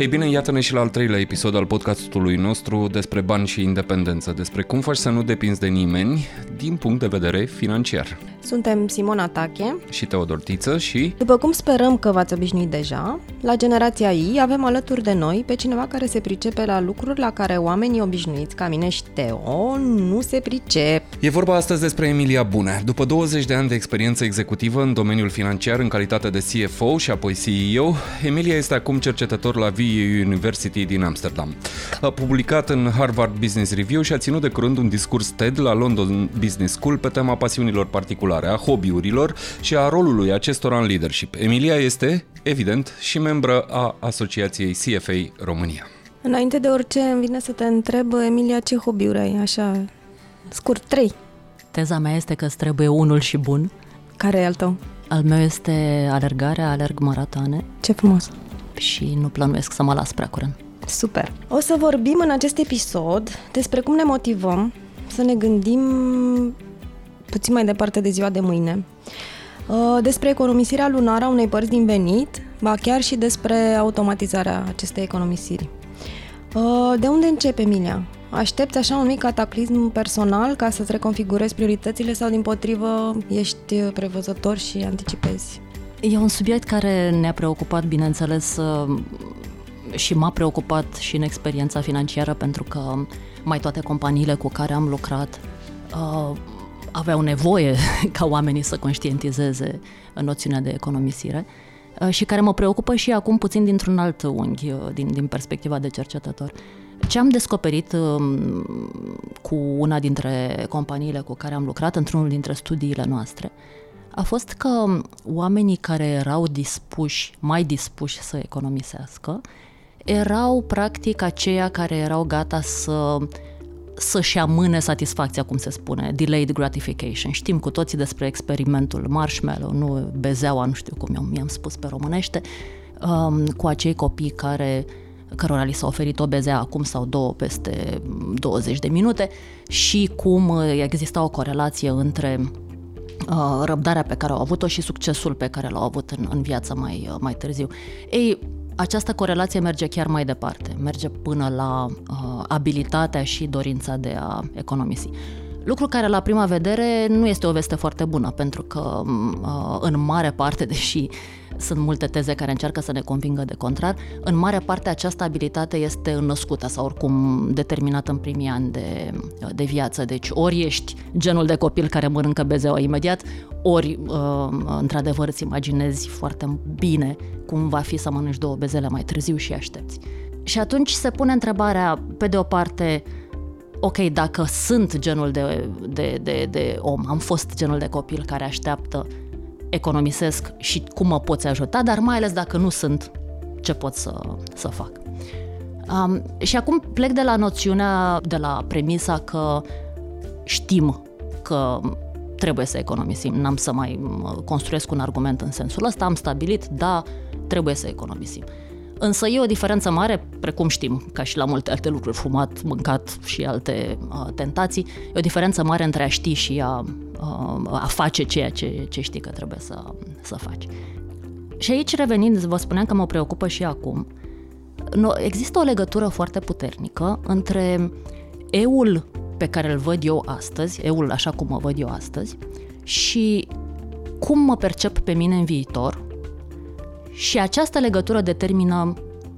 Ei bine, iată-ne și la al treilea episod al podcastului nostru despre bani și independență, despre cum faci să nu depinzi de nimeni din punct de vedere financiar. Suntem Simona Tache și Teodor Tiță și... După cum sperăm că v-ați obișnuit deja, la Generația I avem alături de noi pe cineva care se pricepe la lucruri la care oamenii obișnuiți ca mine și Teo nu se pricep. E vorba astăzi despre Emilia Bune. După 20 de ani de experiență executivă în domeniul financiar în calitate de CFO și apoi CEO, Emilia este acum cercetător la VU University din Amsterdam. A publicat în Harvard Business Review și a ținut de curând un discurs TED la London Business School pe tema pasiunilor particulare, a hobby-urilor și a rolului acestora în leadership. Emilia este, evident, și membră a Asociației CFA România. Înainte de orice, îmi vine să te întreb, Emilia, ce hobby-uri ai? Așa, scurt, trei. Teza mea este că îți trebuie unul și bun. Care e al tău? Al meu este alergarea, alerg maratoane. Ce frumos! Și nu plănuiesc să mă las prea curând. Super! O să vorbim în acest episod despre cum ne motivăm să ne gândim puțin mai departe de ziua de mâine. Uh, despre economisirea lunară a unei părți din venit, ba chiar și despre automatizarea acestei economisiri. Uh, de unde începe, Emilia? Aștepți așa un mic cataclism personal ca să-ți reconfigurezi prioritățile sau, din potrivă, ești prevăzător și anticipezi? E un subiect care ne-a preocupat, bineînțeles, uh, și m-a preocupat și în experiența financiară pentru că mai toate companiile cu care am lucrat uh, aveau nevoie ca oamenii să conștientizeze noțiunea de economisire uh, și care mă preocupă și acum puțin dintr-un alt unghi, uh, din, din perspectiva de cercetător. Ce am descoperit um, cu una dintre companiile cu care am lucrat, într-unul dintre studiile noastre, a fost că oamenii care erau dispuși, mai dispuși să economisească, erau practic aceia care erau gata să să-și amâne satisfacția, cum se spune, delayed gratification. Știm cu toții despre experimentul marshmallow, nu bezeaua, nu știu cum mi-am spus pe românește, um, cu acei copii care cărora li s-a oferit o bezea acum sau două peste 20 de minute și cum exista o corelație între uh, răbdarea pe care au avut-o și succesul pe care l-au avut în, în viață mai, uh, mai târziu. Ei, această corelație merge chiar mai departe, merge până la uh, abilitatea și dorința de a economisi. Lucru care la prima vedere nu este o veste foarte bună, pentru că uh, în mare parte, deși sunt multe teze care încearcă să ne convingă de contrar, în mare parte această abilitate este născută sau oricum determinată în primii ani de, de viață. Deci ori ești genul de copil care mănâncă bezeaua imediat, ori uh, într-adevăr îți imaginezi foarte bine cum va fi să mănânci două bezele mai târziu și aștepți. Și atunci se pune întrebarea, pe de o parte, ok, dacă sunt genul de, de, de, de om, am fost genul de copil care așteaptă, economisesc și cum mă poți ajuta, dar mai ales dacă nu sunt, ce pot să, să fac. Um, și acum plec de la noțiunea, de la premisa că știm că trebuie să economisim, n-am să mai construiesc un argument în sensul ăsta, am stabilit, da, trebuie să economisim. Însă e o diferență mare, precum știm, ca și la multe alte lucruri, fumat, mâncat și alte uh, tentații, e o diferență mare între a ști și a, uh, a face ceea ce, ce știi că trebuie să, să faci. Și aici revenind, vă spuneam că mă preocupă și acum, există o legătură foarte puternică între eul pe care îl văd eu astăzi, eul așa cum mă văd eu astăzi, și cum mă percep pe mine în viitor, și această legătură determină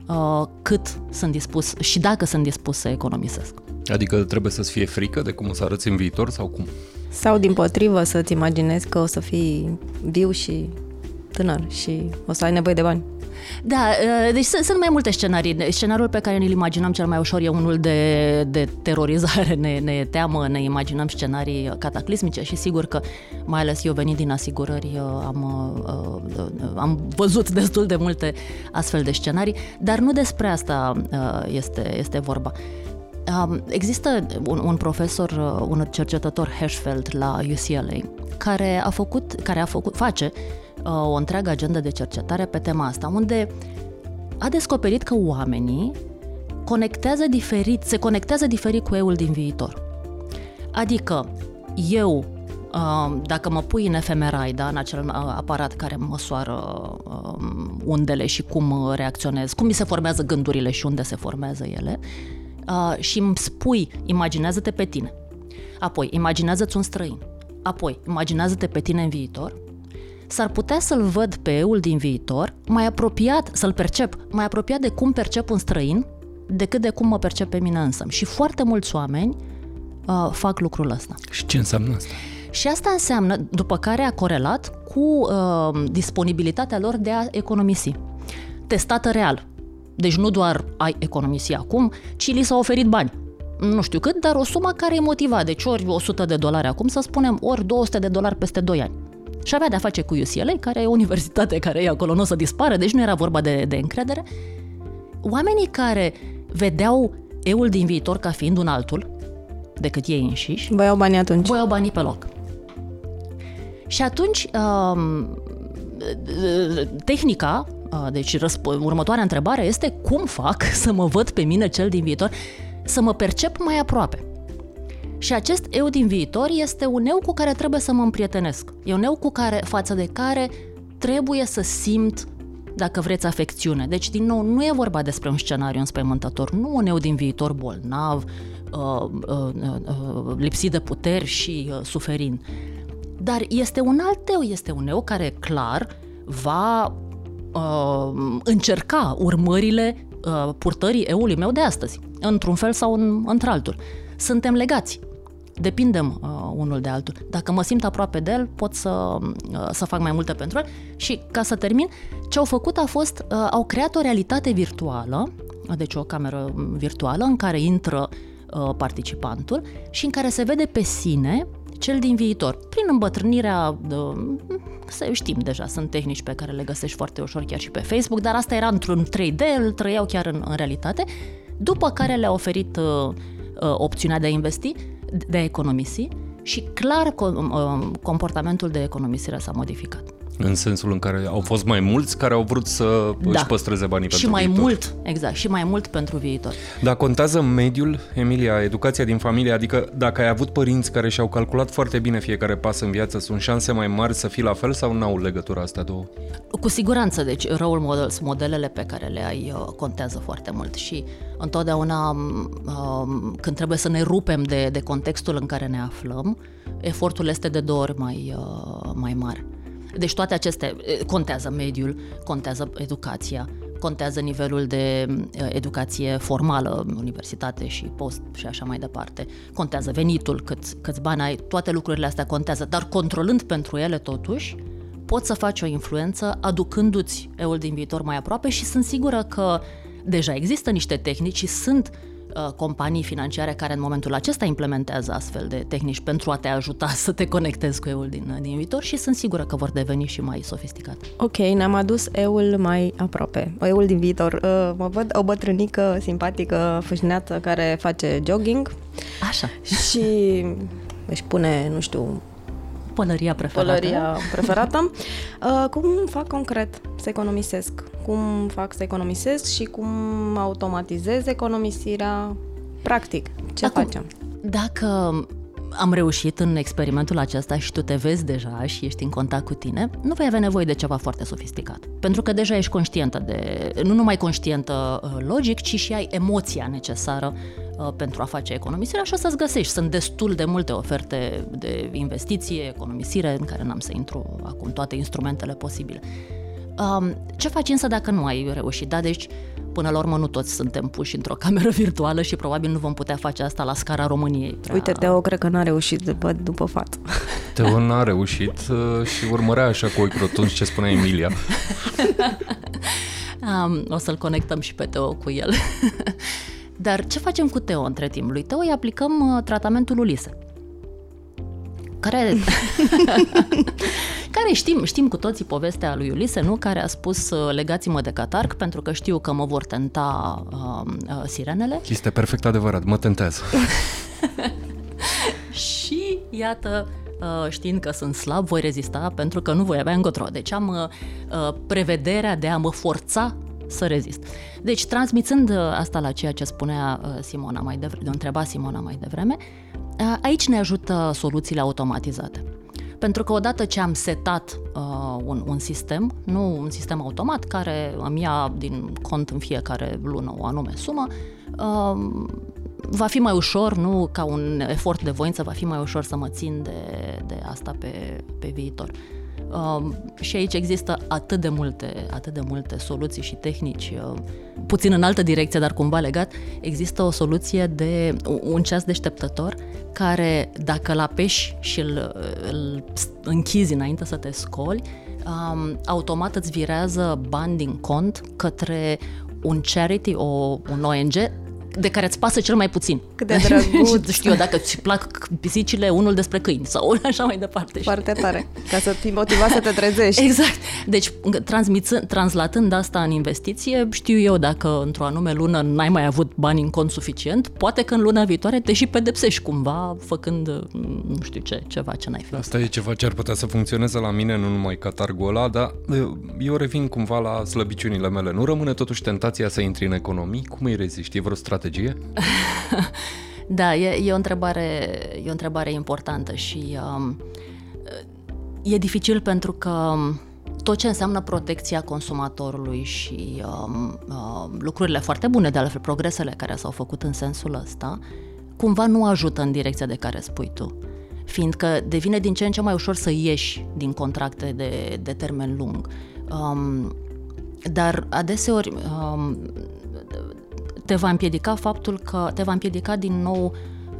uh, cât sunt dispus și dacă sunt dispus să economisesc. Adică trebuie să-ți fie frică de cum o să arăți în viitor sau cum? Sau din potrivă să-ți imaginezi că o să fii viu și tânăr și o să ai nevoie de bani. Da, uh, deci sunt mai multe scenarii. Scenariul pe care ne-l imaginăm cel mai ușor e unul de, de terorizare, ne, ne teamă, ne imaginăm scenarii cataclismice și sigur că, mai ales eu venit din asigurări, uh, am, uh, am văzut destul de multe astfel de scenarii, dar nu despre asta este, este vorba. Um, există un, un profesor, un cercetător Hirschfeld la UCLA care a făcut, care a făcut, face Uh, o întreagă agendă de cercetare pe tema asta, unde a descoperit că oamenii conectează diferit, se conectează diferit cu eul din viitor. Adică eu Uh, dacă mă pui în fMRI, da, în acel uh, aparat care măsoară um, undele și cum reacționez, cum mi se formează gândurile și unde se formează ele, și îmi spui, imaginează-te pe tine, apoi imaginează-ți un străin, apoi imaginează-te pe tine în viitor, s-ar putea să-l văd pe eul din viitor mai apropiat, să-l percep, mai apropiat de cum percep un străin decât de cum mă percep pe mine însă. Și foarte mulți oameni uh, fac lucrul ăsta. Și ce înseamnă asta? Și asta înseamnă, după care a corelat cu uh, disponibilitatea lor de a economisi. Testată real. Deci nu doar ai economisi acum, ci li s-au oferit bani. Nu știu cât, dar o sumă care e motiva. Deci ori 100 de dolari acum, să spunem, ori 200 de dolari peste 2 ani. Și avea de-a face cu UCLA, care e o universitate care e acolo, nu o să dispară, deci nu era vorba de, de încredere. Oamenii care vedeau eul din viitor ca fiind un altul decât ei înșiși. Voiau banii atunci. Voiau banii pe loc. Și atunci, um, tehnica, uh, deci răsp- următoarea întrebare este cum fac să mă văd pe mine cel din viitor, să mă percep mai aproape. Și acest eu din viitor este un eu cu care trebuie să mă împrietenesc. E un eu cu care, față de care trebuie să simt dacă vreți, afecțiune. Deci, din nou, nu e vorba despre un scenariu înspăimântător, nu un eu din viitor bolnav, uh, uh, uh, lipsit de puteri și uh, suferind. Dar este un alt eu, este un eu care clar va uh, încerca urmările uh, purtării eului meu de astăzi, într-un fel sau în, într-altul. Suntem legați depindem uh, unul de altul. Dacă mă simt aproape de el, pot să, uh, să fac mai multe pentru el. Și ca să termin, ce au făcut a fost, uh, au creat o realitate virtuală, deci o cameră virtuală în care intră uh, participantul și în care se vede pe sine cel din viitor. Prin îmbătrânirea, de, să știm deja, sunt tehnici pe care le găsești foarte ușor chiar și pe Facebook, dar asta era într-un 3D, îl trăiau chiar în, în realitate, după care le-a oferit uh, uh, opțiunea de a investi de a economisi și clar um, comportamentul de economisire s-a modificat. În sensul în care au fost mai mulți care au vrut să da. își păstreze banii și pentru mai viitor. mult, exact, și mai mult pentru viitor. Dar contează mediul, Emilia, educația din familie, adică dacă ai avut părinți care și-au calculat foarte bine fiecare pas în viață, sunt șanse mai mari să fii la fel sau nu au legătura asta două? Cu siguranță, deci role models, modelele pe care le ai uh, contează foarte mult și întotdeauna um, când trebuie să ne rupem de, de contextul în care ne aflăm, efortul este de două ori mai, uh, mai mare. Deci toate acestea contează mediul, contează educația, contează nivelul de educație formală, universitate și post și așa mai departe. Contează venitul, câți, câți bani ai, toate lucrurile astea contează, dar controlând pentru ele totuși, poți să faci o influență aducându-ți eul din viitor mai aproape și sunt sigură că deja există niște tehnici și sunt Uh, companii financiare care în momentul acesta implementează astfel de tehnici pentru a te ajuta să te conectezi cu eul din, din viitor și sunt sigură că vor deveni și mai sofisticate. Ok, ne-am adus eul mai aproape, eul din viitor. Uh, mă văd o bătrânică simpatică, fâșneată, care face jogging. Așa. Și își pune, nu știu, Pălăria preferată. Pălăria preferată. Uh, cum fac concret să economisesc? Cum fac să economisesc și cum automatizez economisirea practic? Ce Acum, facem? Dacă am reușit în experimentul acesta și tu te vezi deja și ești în contact cu tine, nu vei avea nevoie de ceva foarte sofisticat. Pentru că deja ești conștientă de, nu numai conștientă uh, logic, ci și ai emoția necesară uh, pentru a face economisirea și o să-ți găsești. Sunt destul de multe oferte de investiție, economisire, în care n-am să intru acum toate instrumentele posibile. Um, ce faci însă dacă nu ai reușit? Da, deci Până la urmă nu toți suntem puși într-o cameră virtuală și probabil nu vom putea face asta la scara României. Prea... Uite, Teo cred că n-a reușit după, după față. Teo n-a reușit uh, și urmărea așa cu ochi rotunzi ce spunea Emilia. um, o să-l conectăm și pe Teo cu el. Dar ce facem cu Teo între timp? Lui Teo îi aplicăm uh, tratamentul Ulise care, care știm, știm cu toții povestea lui Ulise, nu? Care a spus uh, legați-mă de catarc pentru că știu că mă vor tenta uh, uh, sirenele. Este perfect adevărat, mă tentează. și iată, uh, știind că sunt slab, voi rezista pentru că nu voi avea încotro. Deci am uh, prevederea de a mă forța să rezist. Deci, transmițând asta la ceea ce spunea Simona mai devreme, întreba Simona mai devreme, Aici ne ajută soluțiile automatizate. pentru că odată ce am setat uh, un, un sistem, nu un sistem automat care îmi ia din cont în fiecare lună o anume sumă, uh, va fi mai ușor, nu ca un efort de voință, va fi mai ușor să mă țin de, de asta pe, pe viitor. Uh, și aici există atât de multe, atât de multe soluții și tehnici, uh, puțin în altă direcție, dar cumva legat. Există o soluție de un ceas deșteptător care, dacă l apeși și îl, îl închizi înainte să te scoli, um, automat îți virează bani din cont către un charity, o, un ONG de care îți pasă cel mai puțin. Cât de drăguț. Știu eu, dacă îți plac pisicile, unul despre câini sau așa mai departe. Foarte tare, ca să fii motivat să te trezești. Exact. Deci, translatând asta în investiție, știu eu dacă într-o anume lună n-ai mai avut bani în cont suficient, poate că în luna viitoare te și pedepsești cumva, făcând nu știu ce, ceva ce n-ai fi. Asta e ceva ce ar putea să funcționeze la mine, nu numai catargul ăla, dar eu revin cumva la slăbiciunile mele. Nu rămâne totuși tentația să intri în economii? Cum îi reziști? E vreo strategie strategie? da, e, e, o întrebare, e o întrebare importantă și um, e dificil pentru că tot ce înseamnă protecția consumatorului și um, uh, lucrurile foarte bune, de altfel progresele care s-au făcut în sensul ăsta, cumva nu ajută în direcția de care spui tu. Fiindcă devine din ce în ce mai ușor să ieși din contracte de, de termen lung. Um, dar adeseori um, te va împiedica faptul că te va împiedica din nou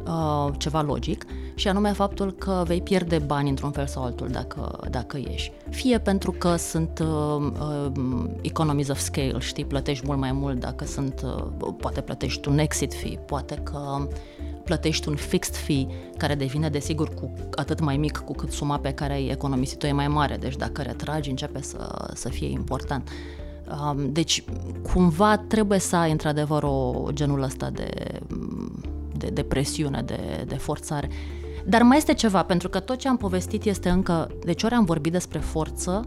uh, ceva logic și anume faptul că vei pierde bani într-un fel sau altul dacă, dacă ieși. Fie pentru că sunt uh, uh, economies of scale, știi, plătești mult mai mult dacă sunt, uh, poate plătești un exit fee, poate că plătești un fixed fee care devine desigur cu atât mai mic cu cât suma pe care ai economisit-o e mai mare, deci dacă retragi începe să, să fie important. Uh, deci, cumva trebuie să ai într-adevăr o genul ăsta de, de, de presiune, de, de forțare. Dar mai este ceva, pentru că tot ce am povestit este încă... Deci ori am vorbit despre forță,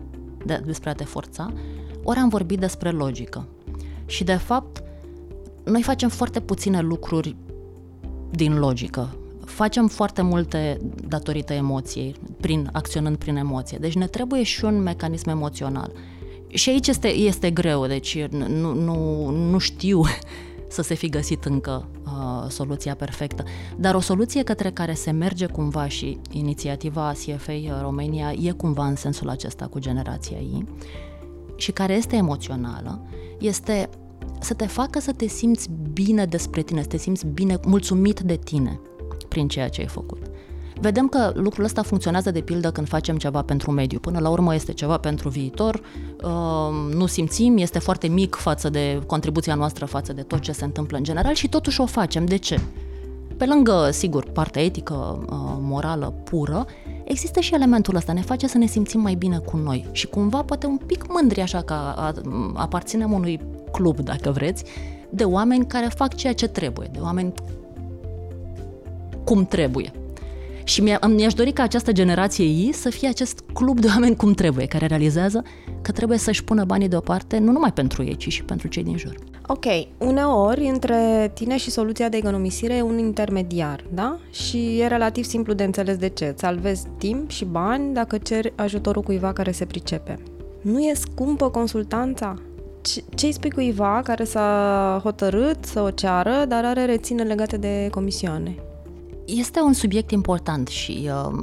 de, despre a te forța, ori am vorbit despre logică. Și de fapt, noi facem foarte puține lucruri din logică. Facem foarte multe datorită emoției, prin, acționând prin emoție. Deci ne trebuie și un mecanism emoțional. Și aici este, este greu, deci nu, nu, nu știu să se fi găsit încă uh, soluția perfectă. Dar o soluție către care se merge cumva și inițiativa CFA România e cumva în sensul acesta cu generația ei și care este emoțională, este să te facă să te simți bine despre tine, să te simți bine, mulțumit de tine prin ceea ce ai făcut. Vedem că lucrul ăsta funcționează de pildă când facem ceva pentru mediu. Până la urmă este ceva pentru viitor, uh, nu simțim, este foarte mic față de contribuția noastră față de tot ce se întâmplă în general și totuși o facem. De ce? Pe lângă, sigur, partea etică, uh, morală, pură, există și elementul ăsta, ne face să ne simțim mai bine cu noi și cumva poate un pic mândri așa că aparținem unui club, dacă vreți, de oameni care fac ceea ce trebuie, de oameni cum trebuie. Și mi-aș dori ca această generație ei să fie acest club de oameni cum trebuie, care realizează că trebuie să-și pună banii deoparte nu numai pentru ei, ci și pentru cei din jur. Ok, uneori între tine și soluția de economisire e un intermediar, da? Și e relativ simplu de înțeles de ce. Salvezi timp și bani dacă ceri ajutorul cuiva care se pricepe. Nu e scumpă consultanța? Ce îi spui cuiva care s-a hotărât să o ceară, dar are reține legate de comisioane? Este un subiect important și uh,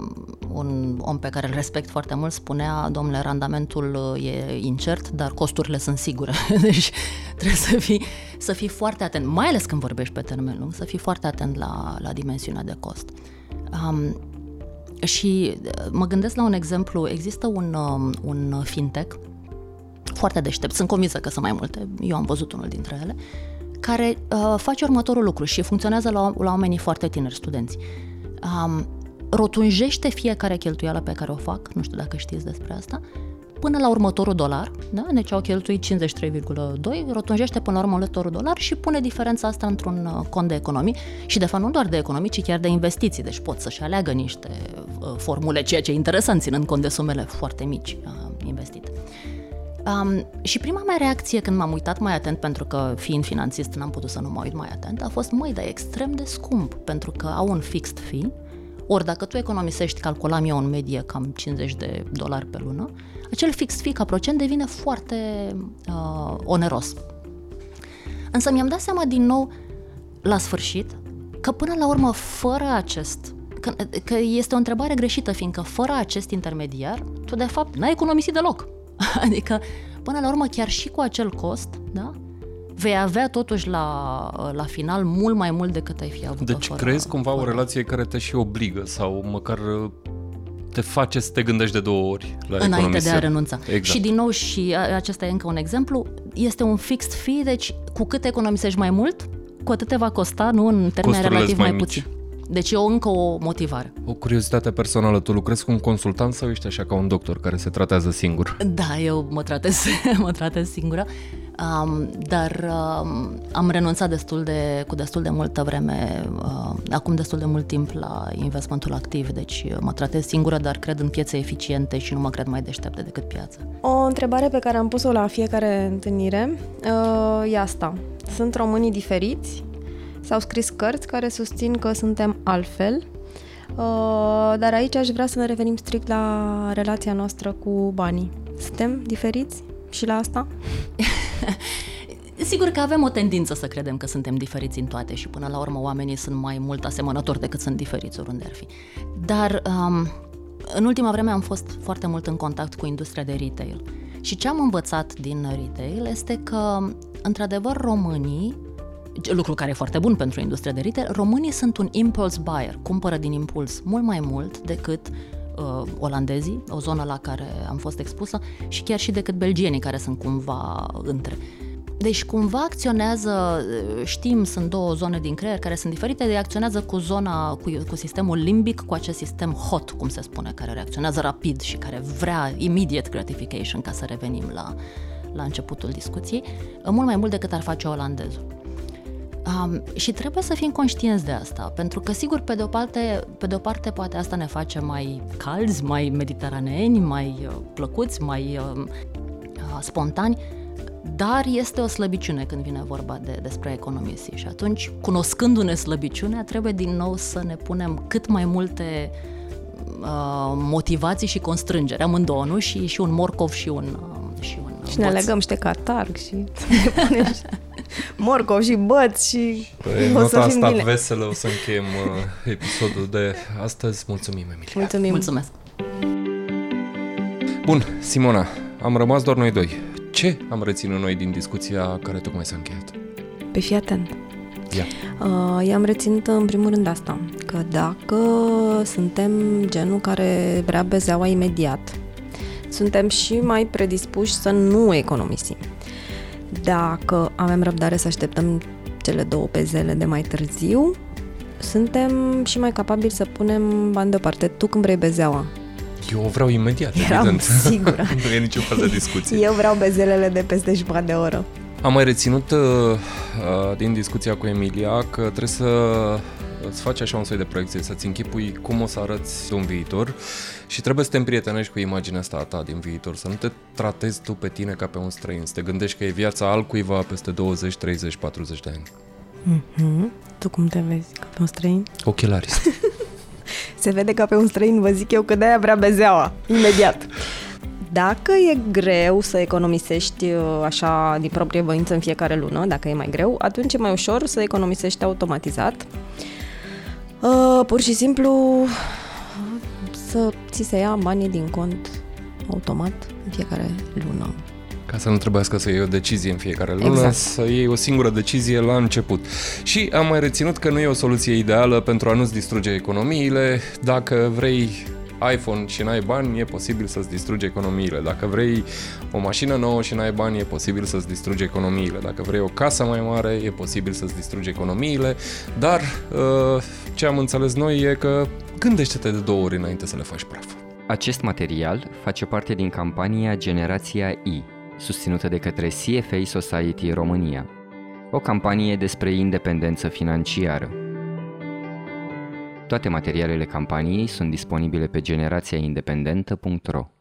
un om pe care îl respect foarte mult spunea, domnule, randamentul uh, e incert, dar costurile sunt sigure. deci trebuie să fii, să fii foarte atent, mai ales când vorbești pe termen lung, să fii foarte atent la, la dimensiunea de cost. Um, și uh, mă gândesc la un exemplu, există un, um, un fintech foarte deștept, sunt convinsă că sunt mai multe, eu am văzut unul dintre ele, care uh, face următorul lucru și funcționează la, la oamenii foarte tineri, studenți. Um, rotunjește fiecare cheltuială pe care o fac, nu știu dacă știți despre asta, până la următorul dolar, da? deci au cheltuit 53,2, rotunjește până la următorul dolar și pune diferența asta într-un uh, cont de economii și de fapt nu doar de economii, ci chiar de investiții, deci pot să-și aleagă niște uh, formule, ceea ce e interesant, ținând cont de sumele foarte mici uh, investite. Um, și prima mea reacție când m-am uitat mai atent, pentru că fiind finanțist n-am putut să nu mă uit mai atent, a fost, măi, dar e extrem de scump, pentru că au un fixed fee, Ori dacă tu economisești, calculam eu în medie cam 50 de dolari pe lună, acel fix fee ca procent devine foarte uh, oneros. Însă mi-am dat seama din nou la sfârșit că până la urmă, fără acest că, că este o întrebare greșită, fiindcă fără acest intermediar, tu de fapt n-ai economisit deloc. Adică, până la urmă, chiar și cu acel cost, da? vei avea totuși la, la final mult mai mult decât ai fi avut Deci fără, crezi cumva fără. o relație care te și obligă sau măcar te face să te gândești de două ori la Înainte economisire. de a renunța. Exact. Și din nou, și acesta e încă un exemplu, este un fixed fee, deci cu cât economisești mai mult, cu atât te va costa, nu în termeni Costurile relativ mai mai, mici. puțin. Deci e o, încă o motivare. O curiozitate personală, tu lucrezi cu un consultant sau ești așa ca un doctor care se tratează singur? Da, eu mă tratez, mă tratez singură, um, dar um, am renunțat destul de, cu destul de multă vreme, uh, acum destul de mult timp la investmentul activ, deci uh, mă tratez singură, dar cred în piețe eficiente și nu mă cred mai deșteaptă decât piața. O întrebare pe care am pus-o la fiecare întâlnire uh, e asta. Sunt românii diferiți? S-au scris cărți care susțin că suntem altfel, uh, dar aici aș vrea să ne revenim strict la relația noastră cu banii. Suntem diferiți și la asta? Sigur că avem o tendință să credem că suntem diferiți în toate și până la urmă oamenii sunt mai mult asemănători decât sunt diferiți oriunde ar fi. Dar um, în ultima vreme am fost foarte mult în contact cu industria de retail și ce am învățat din retail este că, într-adevăr, românii lucru care e foarte bun pentru industria de retail, românii sunt un impulse buyer, cumpără din impuls mult mai mult decât uh, olandezii, o zonă la care am fost expusă, și chiar și decât belgienii, care sunt cumva între. Deci cumva acționează, știm, sunt două zone din creier care sunt diferite, de acționează cu zona, cu, cu sistemul limbic, cu acest sistem hot, cum se spune, care reacționează rapid și care vrea immediate gratification, ca să revenim la, la începutul discuției, mult mai mult decât ar face olandezul. Um, și trebuie să fim conștienți de asta, pentru că, sigur, pe de o parte, pe de o parte poate asta ne face mai calzi, mai mediteraneeni, mai uh, plăcuți, mai uh, uh, spontani, dar este o slăbiciune când vine vorba de, despre economisii și atunci, cunoscându-ne slăbiciunea, trebuie din nou să ne punem cât mai multe uh, motivații și constrângeri, amândouă, nu? Și, și un morcov și un, uh, și un Și ne băț. legăm și de catarg și ne punem și morcov și băți și Pe o nota să fim asta bine. veselă o să încheiem uh, episodul de astăzi. Mulțumim, Emilia. Mulțumim. Mulțumesc! Bun, Simona, am rămas doar noi doi. Ce am reținut noi din discuția care tocmai s-a încheiat? Pe fii atent. Ia. Uh, i-am reținut în primul rând asta, că dacă suntem genul care vrea bezeaua imediat, suntem și mai predispuși să nu economisim. Dacă avem răbdare să așteptăm cele două bezele de mai târziu, suntem și mai capabili să punem bani deoparte. Tu când vrei bezeaua? Eu o vreau imediat, Eram evident. sigură. nu e niciun fel de discuție. Eu vreau bezelele de peste jumătate de oră. Am mai reținut uh, uh, din discuția cu Emilia că trebuie să îți faci așa un soi de proiecție, să-ți închipui cum o să arăți în viitor și trebuie să te împrietenești cu imaginea asta a ta din viitor, să nu te tratezi tu pe tine ca pe un străin, să te gândești că e viața altcuiva peste 20, 30, 40 de ani. Mm-hmm. Tu cum te vezi? Ca pe un străin? Ochelarist. Se vede ca pe un străin, vă zic eu, că de-aia vrea bezeaua, imediat. Dacă e greu să economisești uh, așa din proprie voință în fiecare lună, dacă e mai greu, atunci e mai ușor să economisești automatizat. Uh, pur și simplu să ți se ia banii din cont automat în fiecare lună. Ca să nu trebuiască să iei o decizie în fiecare lună, Exact. să iei o singură decizie la început. Și am mai reținut că nu e o soluție ideală pentru a nu-ți distruge economiile. Dacă vrei iPhone și n-ai bani, e posibil să-ți distrugi economiile. Dacă vrei o mașină nouă și n-ai bani, e posibil să-ți distrugi economiile. Dacă vrei o casă mai mare, e posibil să-ți distrugi economiile. Dar uh, ce am înțeles noi e că gândește-te de două ori înainte să le faci praf. Acest material face parte din campania Generația I, susținută de către CFA Society România, o campanie despre independență financiară. Toate materialele campaniei sunt disponibile pe generațiaindependentă.ro